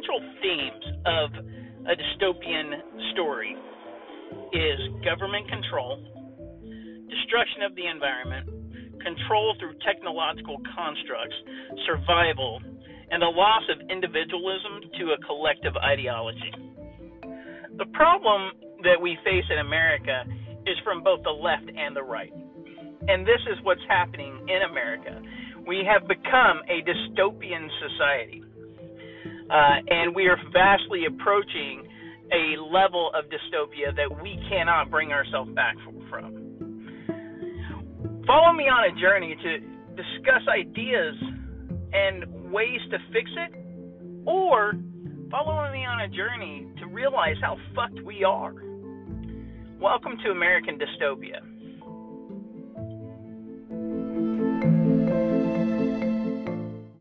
central themes of a dystopian story is government control, destruction of the environment, control through technological constructs, survival, and the loss of individualism to a collective ideology. The problem that we face in America is from both the left and the right. And this is what's happening in America. We have become a dystopian society. Uh, and we are vastly approaching a level of dystopia that we cannot bring ourselves back from. Follow me on a journey to discuss ideas and ways to fix it, or follow me on a journey to realize how fucked we are. Welcome to American Dystopia.